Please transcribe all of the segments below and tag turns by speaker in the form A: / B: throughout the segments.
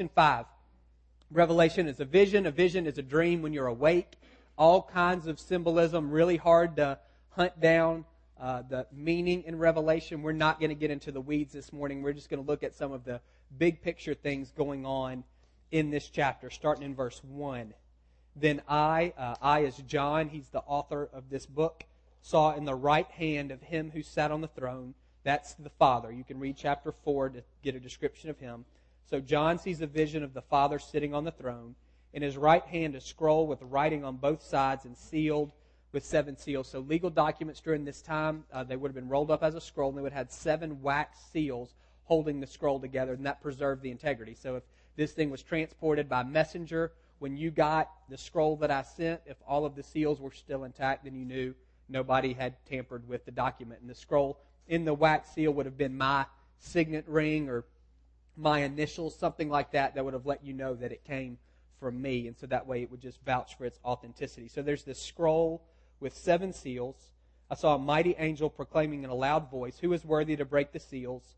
A: Revelation 5. Revelation is a vision. A vision is a dream when you're awake. All kinds of symbolism, really hard to hunt down uh, the meaning in Revelation. We're not going to get into the weeds this morning. We're just going to look at some of the big picture things going on in this chapter, starting in verse 1. Then I, uh, I is John, he's the author of this book, saw in the right hand of him who sat on the throne, that's the Father. You can read chapter 4 to get a description of him. So John sees a vision of the Father sitting on the throne. In his right hand, a scroll with writing on both sides and sealed with seven seals. So legal documents during this time, uh, they would have been rolled up as a scroll, and they would have had seven wax seals holding the scroll together, and that preserved the integrity. So if this thing was transported by messenger, when you got the scroll that I sent, if all of the seals were still intact, then you knew nobody had tampered with the document. And the scroll in the wax seal would have been my signet ring or my initials, something like that, that would have let you know that it came from me. And so that way it would just vouch for its authenticity. So there's this scroll with seven seals. I saw a mighty angel proclaiming in a loud voice, Who is worthy to break the seals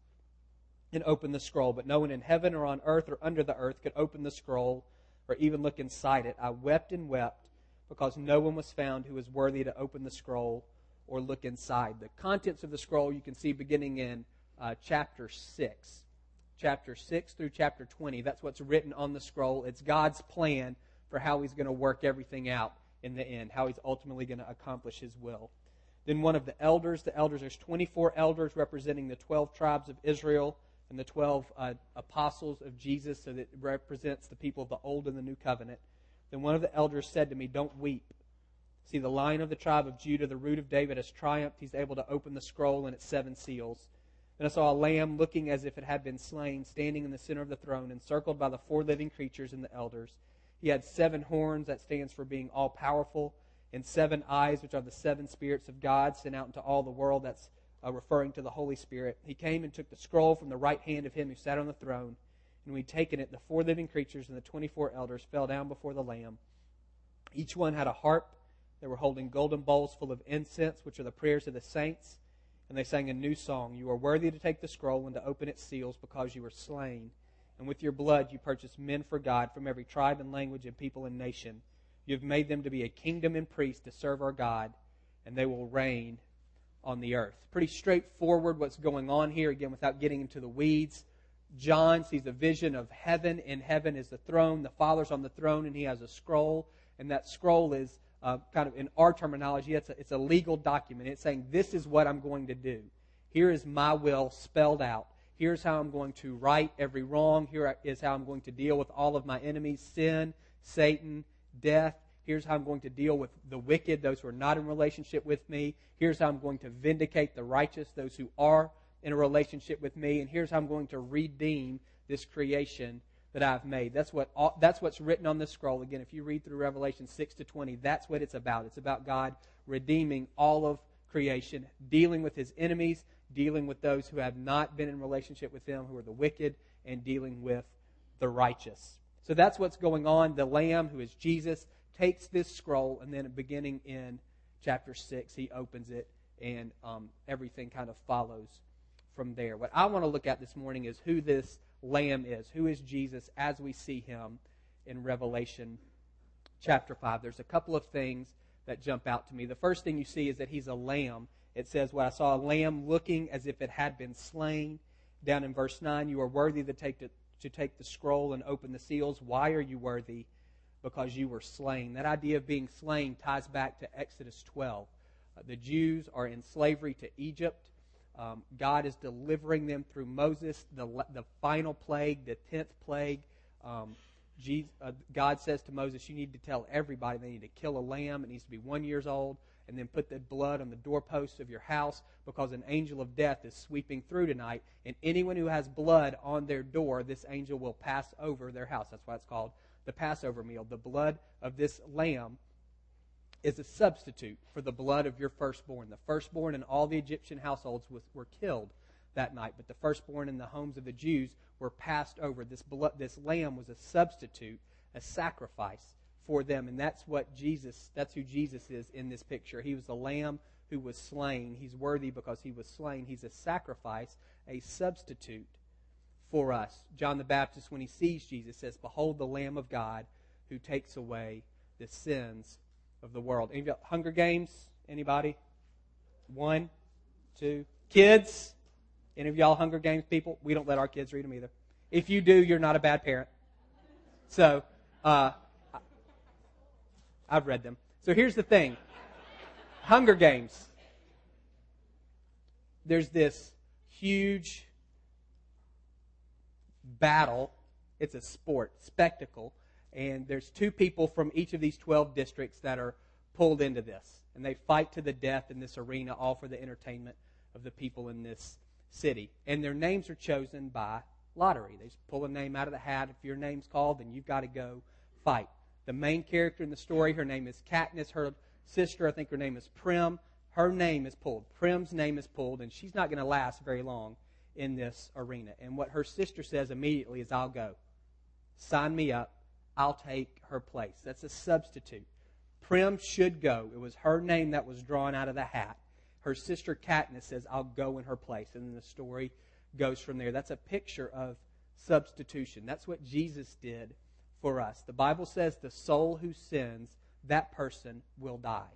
A: and open the scroll? But no one in heaven or on earth or under the earth could open the scroll or even look inside it. I wept and wept because no one was found who was worthy to open the scroll or look inside. The contents of the scroll you can see beginning in uh, chapter 6. Chapter 6 through chapter 20. That's what's written on the scroll. It's God's plan for how He's going to work everything out in the end, how he's ultimately going to accomplish his will. Then one of the elders, the elders, there's 24 elders representing the 12 tribes of Israel and the 12 uh, apostles of Jesus, so that represents the people of the Old and the New Covenant. Then one of the elders said to me, Don't weep. See, the lion of the tribe of Judah, the root of David, has triumphed. He's able to open the scroll and its seven seals. Then I saw a lamb looking as if it had been slain, standing in the center of the throne, encircled by the four living creatures and the elders. He had seven horns, that stands for being all powerful, and seven eyes, which are the seven spirits of God sent out into all the world. That's uh, referring to the Holy Spirit. He came and took the scroll from the right hand of him who sat on the throne. And when he'd taken it, the four living creatures and the 24 elders fell down before the Lamb. Each one had a harp. They were holding golden bowls full of incense, which are the prayers of the saints. And they sang a new song You are worthy to take the scroll and to open its seals because you were slain and with your blood you purchased men for God from every tribe and language and people and nation. You have made them to be a kingdom and priests to serve our God, and they will reign on the earth. Pretty straightforward what's going on here, again, without getting into the weeds. John sees a vision of heaven, and heaven is the throne. The Father's on the throne, and he has a scroll, and that scroll is uh, kind of, in our terminology, it's a, it's a legal document. It's saying, This is what I'm going to do. Here is my will spelled out. Here's how I'm going to right every wrong. Here is how I'm going to deal with all of my enemies sin, Satan, death. Here's how I'm going to deal with the wicked, those who are not in relationship with me. Here's how I'm going to vindicate the righteous, those who are in a relationship with me. And here's how I'm going to redeem this creation that I've made. That's what all, that's what's written on the scroll. Again, if you read through Revelation 6 to 20, that's what it's about. It's about God redeeming all of creation, dealing with his enemies, dealing with those who have not been in relationship with Him, who are the wicked, and dealing with the righteous. So that's what's going on. The Lamb, who is Jesus, takes this scroll, and then beginning in chapter 6, he opens it, and um, everything kind of follows from there. What I want to look at this morning is who this Lamb is. Who is Jesus as we see him in Revelation chapter 5? There's a couple of things that jump out to me. The first thing you see is that he's a lamb it says, Well, I saw a lamb looking as if it had been slain. Down in verse 9, you are worthy to take, the, to take the scroll and open the seals. Why are you worthy? Because you were slain. That idea of being slain ties back to Exodus 12. Uh, the Jews are in slavery to Egypt. Um, God is delivering them through Moses, the, the final plague, the tenth plague. Um, Jesus, uh, God says to Moses, You need to tell everybody they need to kill a lamb. It needs to be one years old and then put the blood on the doorposts of your house because an angel of death is sweeping through tonight. And anyone who has blood on their door, this angel will pass over their house. That's why it's called the Passover meal. The blood of this lamb is a substitute for the blood of your firstborn. The firstborn in all the Egyptian households was, were killed that night, but the firstborn in the homes of the Jews were passed over. This, blood, this lamb was a substitute, a sacrifice for them. And that's what Jesus, that's who Jesus is in this picture. He was the lamb who was slain. He's worthy because he was slain. He's a sacrifice, a substitute for us. John the Baptist, when he sees Jesus, says, Behold the Lamb of God who takes away the sins of the world. Any Hunger Games? Anybody? One, two. Kids? Any of y'all Hunger Games people? We don't let our kids read them either. If you do, you're not a bad parent. So, uh, I've read them. So here's the thing Hunger Games. There's this huge battle. It's a sport, spectacle. And there's two people from each of these 12 districts that are pulled into this. And they fight to the death in this arena, all for the entertainment of the people in this city. And their names are chosen by lottery. They just pull a name out of the hat. If your name's called, then you've got to go fight. The main character in the story, her name is Katniss. Her sister, I think her name is Prim. Her name is pulled. Prim's name is pulled, and she's not going to last very long in this arena. And what her sister says immediately is, I'll go. Sign me up. I'll take her place. That's a substitute. Prim should go. It was her name that was drawn out of the hat. Her sister Katniss says, I'll go in her place. And then the story goes from there. That's a picture of substitution. That's what Jesus did for us. The Bible says the soul who sins, that person will die.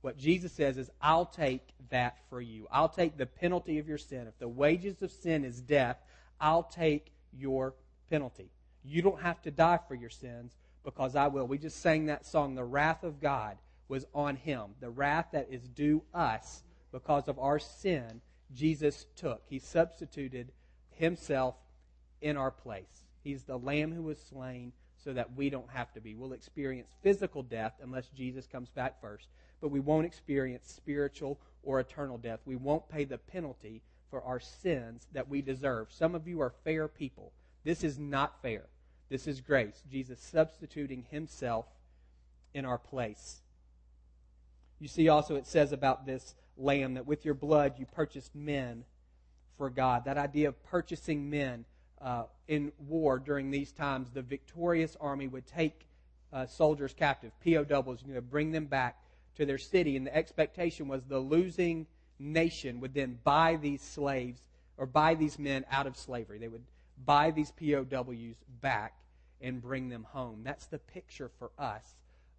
A: What Jesus says is, I'll take that for you. I'll take the penalty of your sin. If the wages of sin is death, I'll take your penalty. You don't have to die for your sins because I will. We just sang that song, The Wrath of God was on him. The wrath that is due us because of our sin, Jesus took. He substituted himself in our place. He's the lamb who was slain so that we don't have to be. We'll experience physical death unless Jesus comes back first but we won't experience spiritual or eternal death. We won't pay the penalty for our sins that we deserve. Some of you are fair people. This is not fair. This is grace. Jesus substituting himself in our place. You see also it says about this lamb that with your blood you purchased men for God. That idea of purchasing men uh, in war during these times, the victorious army would take uh, soldiers captive, POWs, you know, bring them back to their city, and the expectation was the losing nation would then buy these slaves or buy these men out of slavery. They would buy these POWs back and bring them home. That's the picture for us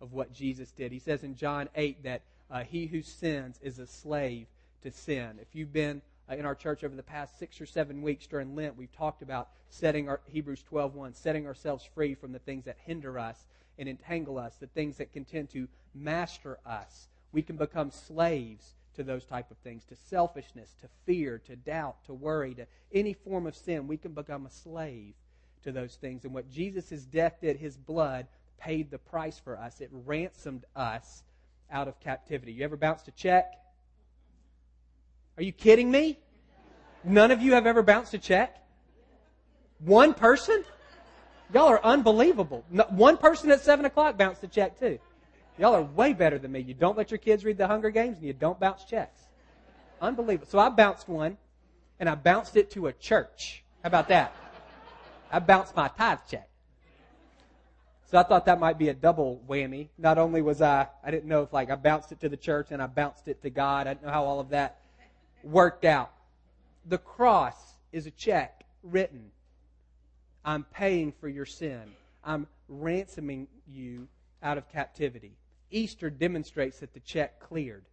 A: of what Jesus did. He says in John 8 that uh, he who sins is a slave to sin. If you've been uh, in our church over the past six or seven weeks during Lent, we've talked about setting our Hebrews 12:1, setting ourselves free from the things that hinder us and entangle us, the things that can tend to master us. We can become slaves to those type of things, to selfishness, to fear, to doubt, to worry, to any form of sin. We can become a slave to those things. And what Jesus' death did, his blood paid the price for us. It ransomed us out of captivity. You ever bounced a check? Are you kidding me? None of you have ever bounced a check? One person? Y'all are unbelievable. one person at 7 o'clock bounced a check, too. Y'all are way better than me. You don't let your kids read the Hunger Games, and you don't bounce checks. Unbelievable. So I bounced one, and I bounced it to a church. How about that? I bounced my tithe check. So I thought that might be a double whammy. Not only was I, I didn't know if like I bounced it to the church and I bounced it to God. I didn't know how all of that worked out. The cross is a check written I'm paying for your sin. I'm ransoming you out of captivity. Easter demonstrates that the check cleared.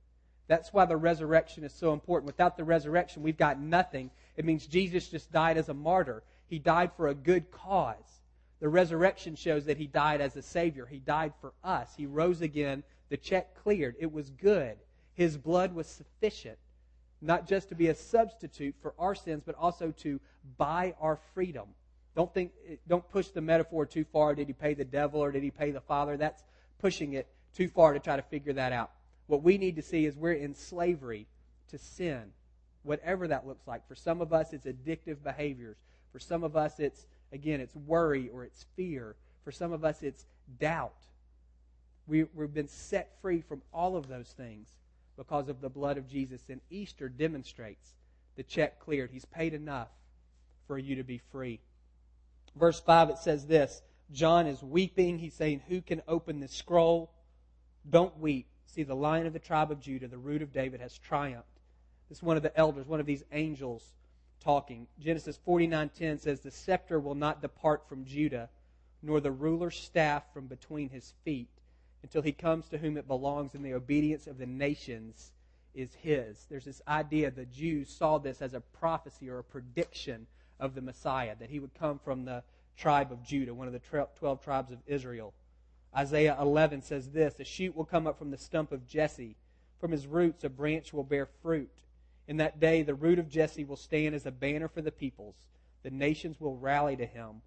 A: That's why the resurrection is so important. Without the resurrection, we've got nothing. It means Jesus just died as a martyr. He died for a good cause. The resurrection shows that he died as a Savior. He died for us. He rose again. The check cleared. It was good. His blood was sufficient, not just to be a substitute for our sins, but also to buy our freedom. Don't think, don't push the metaphor too far. Did he pay the devil or did he pay the father? That's pushing it too far to try to figure that out. What we need to see is we're in slavery to sin, whatever that looks like. For some of us, it's addictive behaviors. For some of us, it's, again, it's worry or it's fear. For some of us, it's doubt. We, we've been set free from all of those things because of the blood of Jesus. And Easter demonstrates the check cleared. He's paid enough for you to be free. Verse 5, it says this John is weeping. He's saying, Who can open this scroll? Don't weep. See, the lion of the tribe of Judah, the root of David, has triumphed. This is one of the elders, one of these angels, talking. Genesis 49:10 says the scepter will not depart from Judah nor the ruler's staff from between his feet until he comes to whom it belongs and the obedience of the nations is his. There's this idea the Jews saw this as a prophecy or a prediction of the Messiah that he would come from the tribe of Judah, one of the 12 tribes of Israel. Isaiah 11 says this, a shoot will come up from the stump of Jesse, from his roots a branch will bear fruit. In that day, the root of Jesse will stand as a banner for the peoples. The nations will rally to him,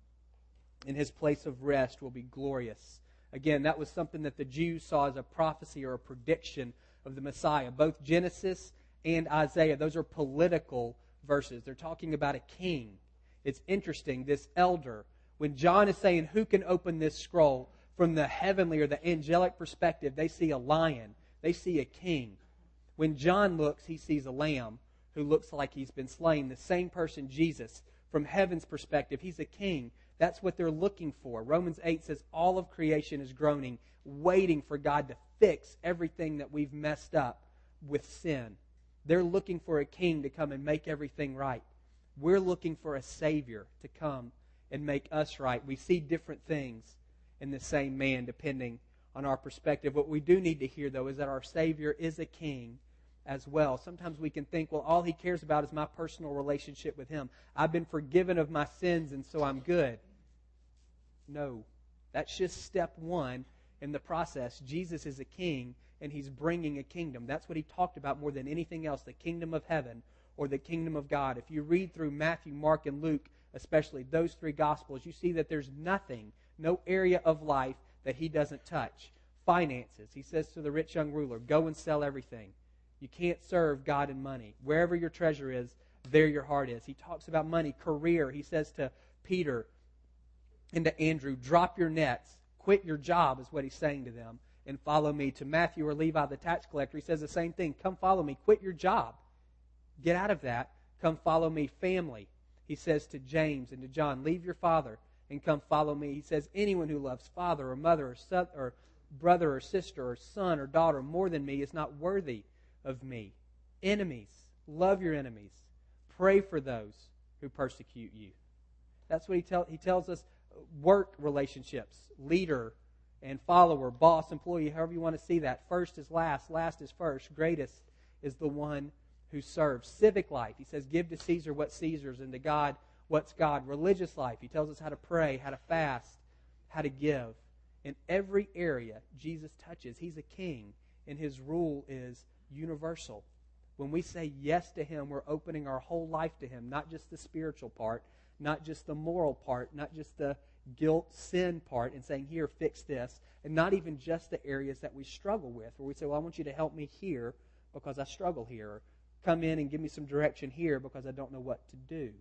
A: and his place of rest will be glorious. Again, that was something that the Jews saw as a prophecy or a prediction of the Messiah. Both Genesis and Isaiah, those are political verses. They're talking about a king. It's interesting, this elder, when John is saying, Who can open this scroll? From the heavenly or the angelic perspective, they see a lion, they see a king. When John looks, he sees a lamb who looks like he's been slain. The same person, Jesus, from heaven's perspective, he's a king. That's what they're looking for. Romans 8 says all of creation is groaning, waiting for God to fix everything that we've messed up with sin. They're looking for a king to come and make everything right. We're looking for a Savior to come and make us right. We see different things in the same man depending on our perspective. What we do need to hear, though, is that our Savior is a king as well. Sometimes we can think, well, all he cares about is my personal relationship with him. I've been forgiven of my sins, and so I'm good. No. That's just step one in the process. Jesus is a king, and he's bringing a kingdom. That's what he talked about more than anything else the kingdom of heaven or the kingdom of God. If you read through Matthew, Mark, and Luke, especially those three gospels, you see that there's nothing, no area of life that he doesn't touch. Finances. He says to the rich young ruler, go and sell everything. You can't serve God and money. Wherever your treasure is, there your heart is. He talks about money, career. He says to Peter and to Andrew, drop your nets, quit your job, is what he's saying to them, and follow me. To Matthew or Levi, the tax collector, he says the same thing. Come follow me, quit your job. Get out of that. Come follow me, family. He says to James and to John, leave your father and come follow me. He says, anyone who loves father or mother or, son, or brother or sister or son or daughter more than me is not worthy of me. Enemies, love your enemies. Pray for those who persecute you. That's what he, tell, he tells us work relationships, leader and follower, boss, employee, however you want to see that. First is last, last is first, greatest is the one who serves. Civic life, he says, give to Caesar what Caesar's and to God what's God. Religious life, he tells us how to pray, how to fast, how to give. In every area Jesus touches, he's a king, and his rule is universal. When we say yes to him, we're opening our whole life to him, not just the spiritual part, not just the moral part, not just the guilt, sin part, and saying, Here, fix this, and not even just the areas that we struggle with, where we say, Well, I want you to help me here because I struggle here. Or, Come in and give me some direction here because I don't know what to do.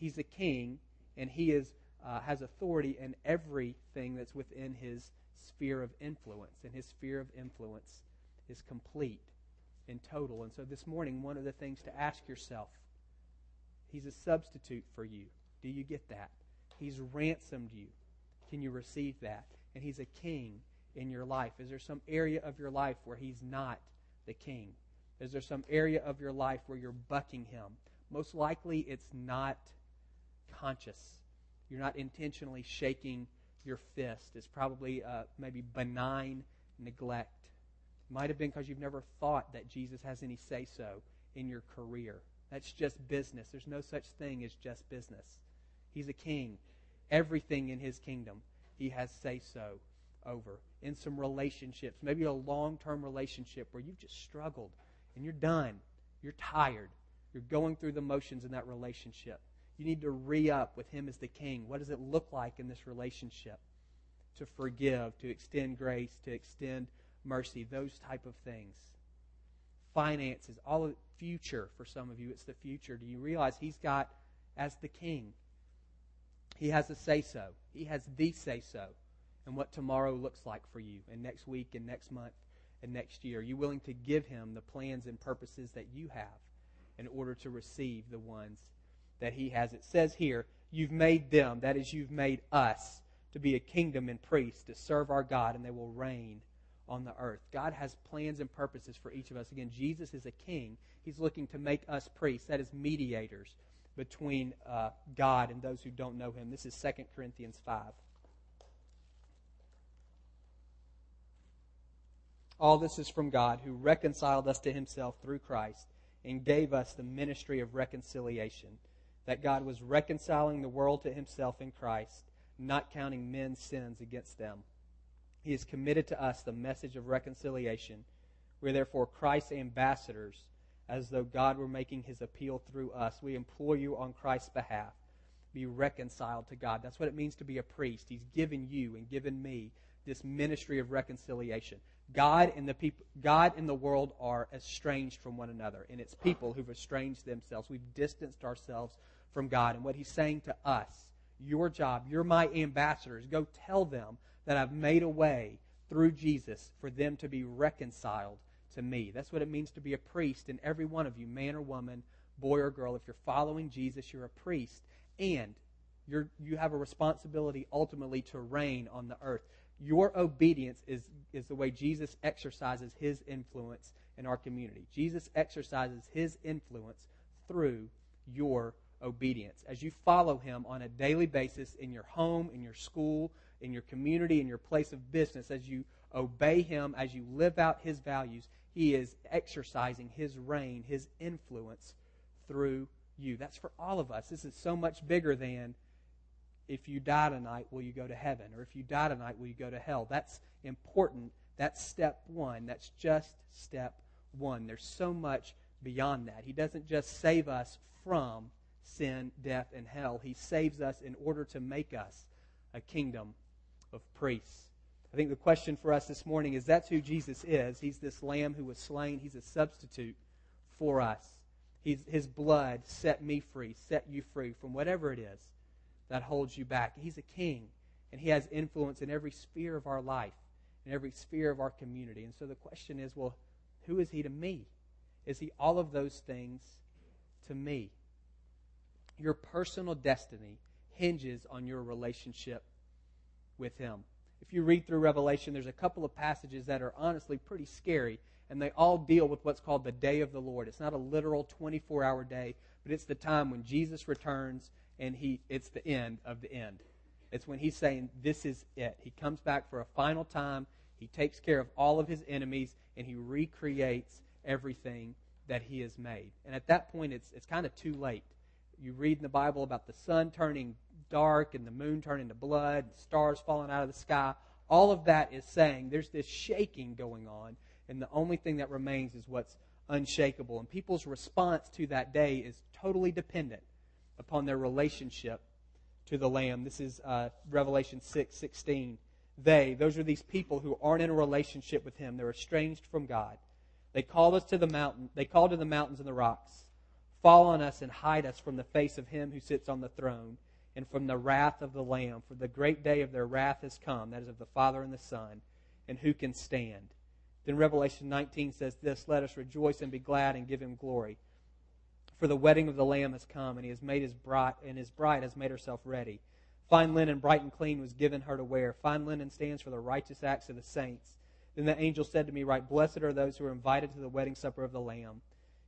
A: He's a king, and he is, uh, has authority in everything that's within his sphere of influence, and his sphere of influence is complete and total. And so this morning, one of the things to ask yourself He's a substitute for you. Do you get that? He's ransomed you. Can you receive that? And He's a king in your life. Is there some area of your life where He's not the king? Is there some area of your life where you're bucking Him? Most likely it's not conscious. You're not intentionally shaking your fist. It's probably uh, maybe benign neglect. Might have been because you've never thought that Jesus has any say so in your career. That's just business. There's no such thing as just business. He's a king. Everything in his kingdom, he has say so over. In some relationships, maybe a long term relationship where you've just struggled and you're done. You're tired. You're going through the motions in that relationship. You need to re up with him as the king. What does it look like in this relationship? To forgive, to extend grace, to extend mercy, those type of things. Finances, all of future for some of you. It's the future. Do you realize He's got, as the King, He has a say so. He has the say so and what tomorrow looks like for you, and next week, and next month, and next year. Are you willing to give Him the plans and purposes that you have in order to receive the ones that He has? It says here, You've made them, that is, you've made us, to be a kingdom and priests, to serve our God, and they will reign on the earth. God has plans and purposes for each of us. Again, Jesus is a king. He's looking to make us priests, that is, mediators. between uh, God and those who don't know Him. This is 2 Corinthians 5. All this is from God, who reconciled us to Himself through Christ and gave us the ministry of reconciliation. That God was reconciling the world to Himself in Christ, not counting men's sins against them. He has committed to us the message of reconciliation. We are therefore Christ's ambassadors as though God were making his appeal through us. We implore you on Christ's behalf, be reconciled to God. That's what it means to be a priest. He's given you and given me this ministry of reconciliation. God and the people, God and the world are estranged from one another, and it's people who've estranged themselves. We've distanced ourselves from God, and what He's saying to us, your job, you're my ambassadors. Go tell them that I've made a way through Jesus for them to be reconciled to me. That's what it means to be a priest. And every one of you, man or woman, boy or girl, if you're following Jesus, you're a priest. And you're, you have a responsibility ultimately to reign on the earth. Your obedience is, is the way Jesus exercises his influence in our community. Jesus exercises his influence through your obedience. As you follow him on a daily basis in your home, in your school, in your community, in your place of business, as you obey him, as you live out his values, he is exercising his reign, his influence through you. That's for all of us. This is so much bigger than if you die tonight, will you go to heaven? Or if you die tonight, will you go to hell? That's important. That's step one. That's just step one. There's so much beyond that. He doesn't just save us from sin, death, and hell. He saves us in order to make us a kingdom of priests. I think the question for us this morning is that's who Jesus is. He's this lamb who was slain, he's a substitute for us. He's, his blood set me free, set you free from whatever it is that holds you back. He's a king, and he has influence in every sphere of our life, in every sphere of our community. And so the question is well, who is he to me? Is he all of those things to me? Your personal destiny hinges on your relationship with him if you read through Revelation, there's a couple of passages that are honestly pretty scary, and they all deal with what's called the day of the Lord. It's not a literal 24 hour day, but it's the time when Jesus returns and he, it's the end of the end. It's when he's saying, This is it. He comes back for a final time, he takes care of all of his enemies, and he recreates everything that he has made. And at that point, it's, it's kind of too late. You read in the Bible about the sun turning dark and the moon turning to blood and stars falling out of the sky. All of that is saying there's this shaking going on, and the only thing that remains is what's unshakable. And people's response to that day is totally dependent upon their relationship to the Lamb. This is uh, Revelation 6 16. They, those are these people who aren't in a relationship with Him. They're estranged from God. They call us to the mountain. They call to the mountains and the rocks. Fall on us and hide us from the face of Him who sits on the throne and from the wrath of the Lamb. For the great day of their wrath has come, that is, of the Father and the Son, and who can stand? Then Revelation 19 says this Let us rejoice and be glad and give him glory. For the wedding of the Lamb has come, and he has made his bride, and his bride has made herself ready. Fine linen, bright and clean, was given her to wear. Fine linen stands for the righteous acts of the saints. Then the angel said to me, Right, blessed are those who are invited to the wedding supper of the Lamb.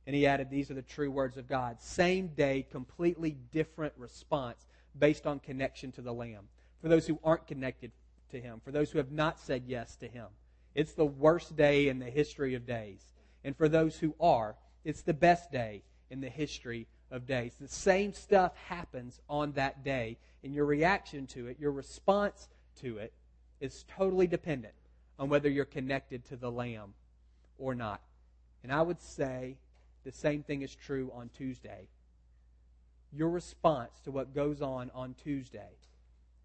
A: And he added, These are the true words of God. Same day, completely different response based on connection to the Lamb. For those who aren't connected to Him, for those who have not said yes to Him, it's the worst day in the history of days. And for those who are, it's the best day in the history of days. The same stuff happens on that day, and your reaction to it, your response to it, is totally dependent on whether you're connected to the Lamb or not. And I would say the same thing is true on Tuesday your response to what goes on on Tuesday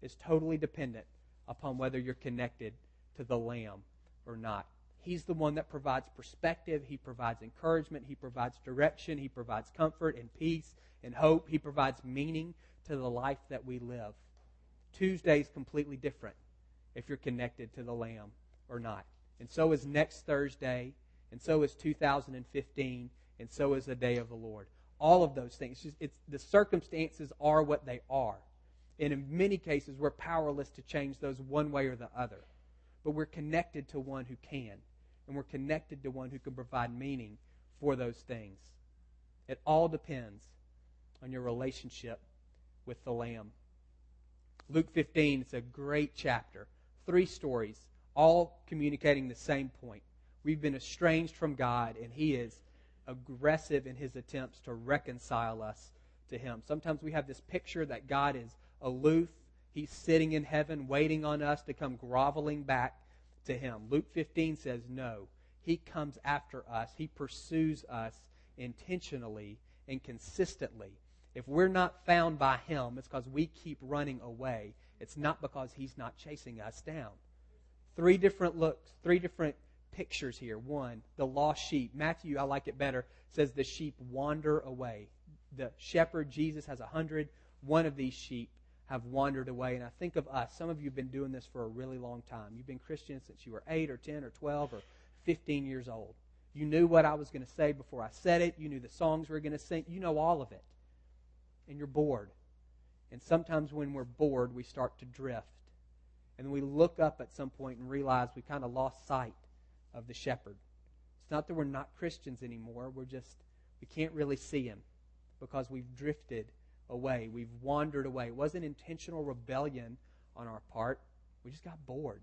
A: is totally dependent upon whether you're connected to the Lamb or not. He's the one that provides perspective. He provides encouragement. He provides direction. He provides comfort and peace and hope. He provides meaning to the life that we live. Tuesday is completely different if you're connected to the Lamb or not. And so is next Thursday, and so is 2015, and so is the day of the Lord all of those things. It's, it's the circumstances are what they are. And in many cases, we're powerless to change those one way or the other. But we're connected to one who can. And we're connected to one who can provide meaning for those things. It all depends on your relationship with the Lamb. Luke 15 is a great chapter. Three stories, all communicating the same point. We've been estranged from God, and He is aggressive in His attempts to reconcile us to Him. Sometimes we have this picture that God is aloof. He's sitting in heaven waiting on us to come groveling back to Him. Luke 15 says, no. He comes after us, He pursues us intentionally and consistently. If we're not found by Him, it's because we keep running away. It's not because He's not chasing us down. Three different looks, three different pictures here. One, the lost sheep. Matthew, I like it better, says the sheep wander away. The shepherd, Jesus, has a hundred. One of these sheep have wandered away. And I think of us. Some of you have been doing this for a really long time. You've been Christians since you were 8 or 10 or 12 or 15 years old. You knew what I was going to say before I said it. You knew the songs we were going to sing. You know all of it. And you're bored. And sometimes when we're bored, we start to drift. And we look up at some point and realize we kind of lost sight of the shepherd. It's not that we're not Christians anymore. We're just, we can't really see him because we've drifted away. We've wandered away. It wasn't intentional rebellion on our part. We just got bored.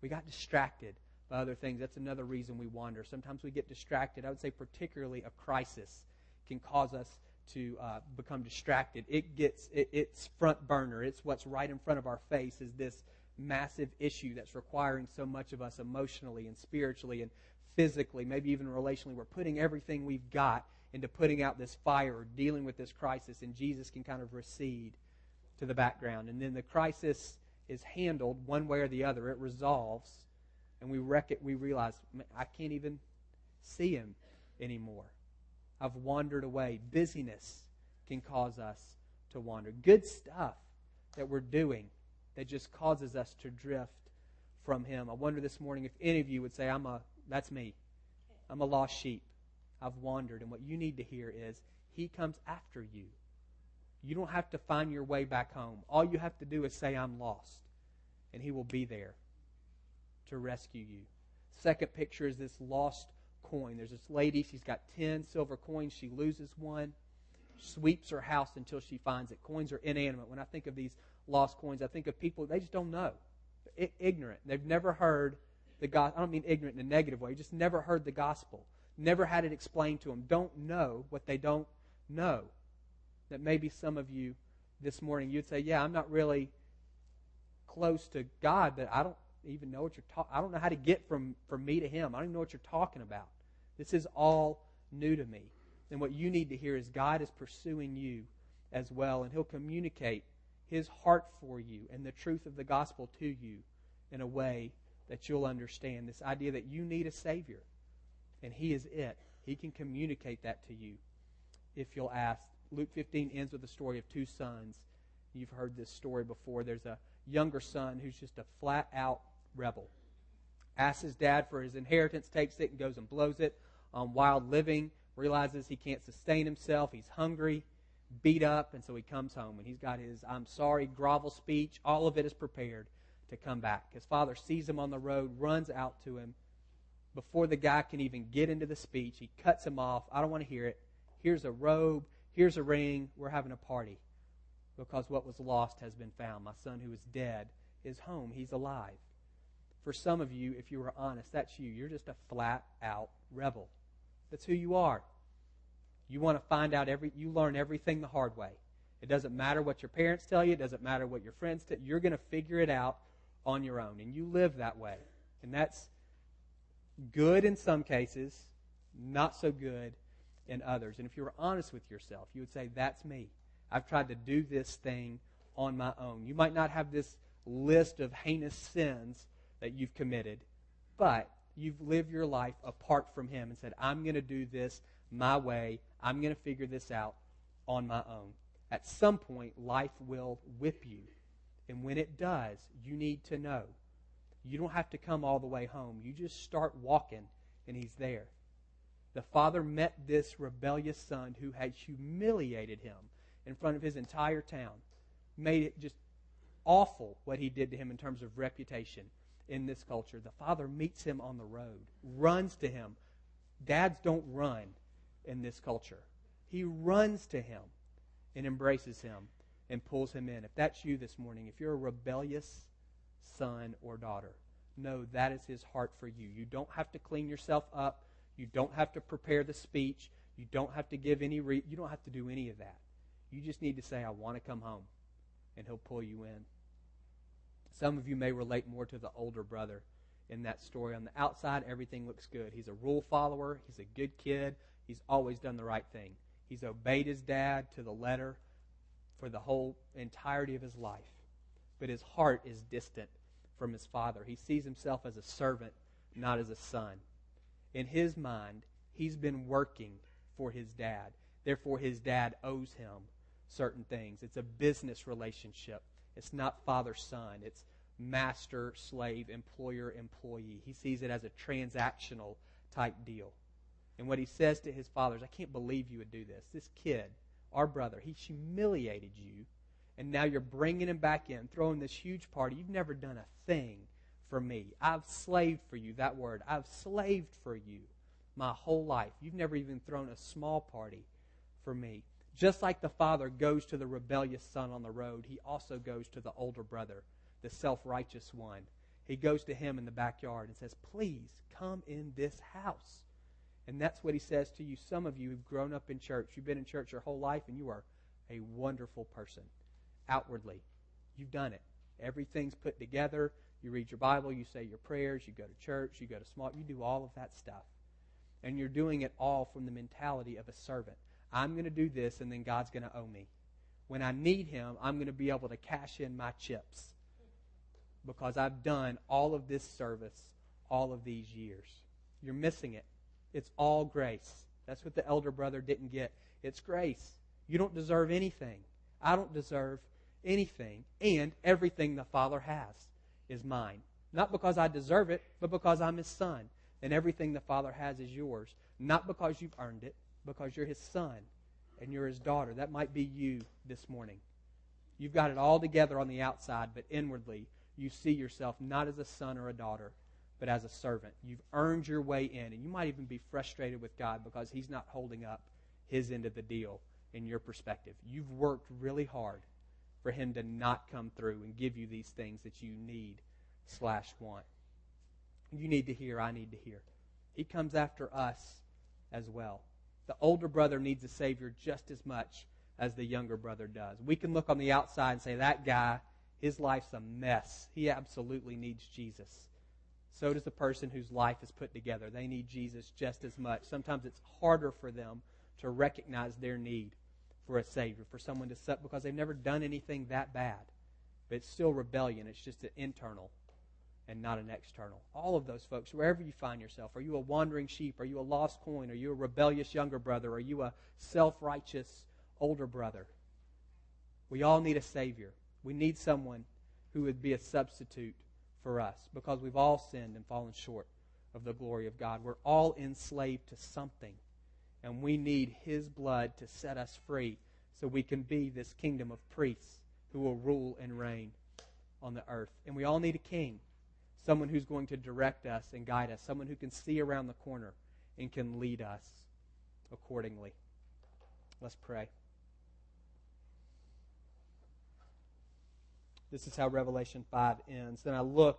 A: We got distracted by other things. That's another reason we wander. Sometimes we get distracted. I would say, particularly, a crisis can cause us to uh, become distracted. It gets it, it's front burner. It's what's right in front of our face. Is this massive issue that's requiring so much of us emotionally and spiritually and physically, maybe even relationally? We're putting everything we've got into putting out this fire or dealing with this crisis, and Jesus can kind of recede to the background. And then the crisis is handled one way or the other. It resolves, and we wreck. We realize I can't even see him anymore. I've wandered away. Busyness can cause us to wander. Good stuff that we're doing that just causes us to drift from him. I wonder this morning if any of you would say, I'm a that's me. I'm a lost sheep. I've wandered. And what you need to hear is, He comes after you. You don't have to find your way back home. All you have to do is say, I'm lost. And He will be there to rescue you. Second picture is this lost coin. There's this lady, she's got 10 silver coins. She loses one, sweeps her house until she finds it. Coins are inanimate. When I think of these lost coins, I think of people, they just don't know. They're ignorant. They've never heard the gospel. I don't mean ignorant in a negative way, just never heard the gospel never had it explained to them, don't know what they don't know. That maybe some of you this morning, you'd say, Yeah, I'm not really close to God, but I don't even know what you're talking I don't know how to get from, from me to Him. I don't even know what you're talking about. This is all new to me. And what you need to hear is God is pursuing you as well, and He'll communicate His heart for you and the truth of the gospel to you in a way that you'll understand. This idea that you need a Savior and He is it. He can communicate that to you if you'll ask. Luke 15 ends with the story of two sons. You've heard this story before. There's a younger son who's just a flat out rebel. Asks his dad for his inheritance, takes it, and goes and blows it on wild living. Realizes he can't sustain himself. He's hungry, beat up, and so he comes home and he's got his I'm sorry grovel speech. All of it is prepared to come back. His father sees him on the road, runs out to him, before the guy can even get into the speech, he cuts him off. I don't want to hear it. Here's a robe. Here's a ring. We're having a party because what was lost has been found. My son who is dead is home. He's alive. For some of you, if you were honest, that's you. You're just a flat out rebel. That's who you are. You want to find out every you learn everything the hard way. It doesn't matter what your parents tell you, it doesn't matter what your friends tell you. You're going to figure it out on your own and you live that way. And that's good in some cases, not so good in others. And if you were honest with yourself, you would say, That's me. I've tried to do this thing on my own. You might not have this list of heinous sins that you've committed, but you've lived your life apart from Him and said, I'm going to do this my way. I'm going to figure this out on my own. At some point, life will whip you. And when it does, you need to know you don't have to come all the way home. You just start walking, and he's there. The father met this rebellious son who had humiliated him in front of his entire town, made it just awful what he did to him in terms of reputation in this culture. The father meets him on the road, runs to him. Dads don't run in this culture. He runs to him and embraces him and pulls him in. If that's you this morning, if you're a rebellious son or daughter, know that is his heart for you. You don't have to clean yourself up. You don't have to prepare the speech. You don't have to give any re- you don't have to do any of that. You just need to say I want to come home and he'll pull you in. Some of you may relate more to the older brother in that story. On the outside, everything looks good. He's a rule follower, he's a good kid, he's always done the right thing. He's obeyed his dad to the letter for the whole entirety of his life. But his heart is distant from his father. He sees himself as a servant, not as a son. In his mind, he's been working for his dad. Therefore, his dad owes him certain things. It's a business relationship. It's not father son. It's master, slave, employer, employee. He sees it as a transactional type deal. And what he says to his father is, I can't believe you would do this. This kid, our brother, he humiliated you, and now you're bringing him back in, throwing this huge party. You've never done a thing for me. I've slaved for you, that word. I've slaved for you my whole life. You've never even thrown a small party for me. Just like the father goes to the rebellious son on the road, he also goes to the older brother the self righteous one. He goes to him in the backyard and says, Please come in this house. And that's what he says to you. Some of you have grown up in church. You've been in church your whole life, and you are a wonderful person. Outwardly, you've done it. Everything's put together. You read your Bible, you say your prayers, you go to church, you go to small, you do all of that stuff. And you're doing it all from the mentality of a servant. I'm going to do this, and then God's going to owe me. When I need Him, I'm going to be able to cash in my chips because I've done all of this service all of these years. You're missing it. It's all grace. That's what the elder brother didn't get. It's grace. You don't deserve anything. I don't deserve anything. And everything the Father has is mine. Not because I deserve it, but because I'm His Son. And everything the Father has is yours. Not because you've earned it, because you're His Son and you're His daughter. That might be you this morning. You've got it all together on the outside, but inwardly, you see yourself not as a son or a daughter, but as a servant. You've earned your way in, and you might even be frustrated with God because He's not holding up His end of the deal in your perspective. You've worked really hard for Him to not come through and give you these things that you need slash want. You need to hear, I need to hear. He comes after us as well. The older brother needs a Savior just as much as the younger brother does. We can look on the outside and say, that guy his life's a mess. He absolutely needs Jesus. So does the person whose life is put together. They need Jesus just as much. Sometimes it's harder for them to recognize their need for a Savior, for someone to set, because they've never done anything that bad. But it's still rebellion. It's just an internal and not an external. All of those folks, wherever you find yourself, are you a wandering sheep? Are you a lost coin? Are you a rebellious younger brother? Are you a self righteous older brother? We all need a Savior. We need someone who would be a substitute for us because we've all sinned and fallen short of the glory of God. We're all enslaved to something, and we need His blood to set us free so we can be this kingdom of priests who will rule and reign on the earth. And we all need a king, someone who's going to direct us and guide us, someone who can see around the corner and can lead us accordingly. Let's pray. This is how Revelation 5 ends. Then I looked,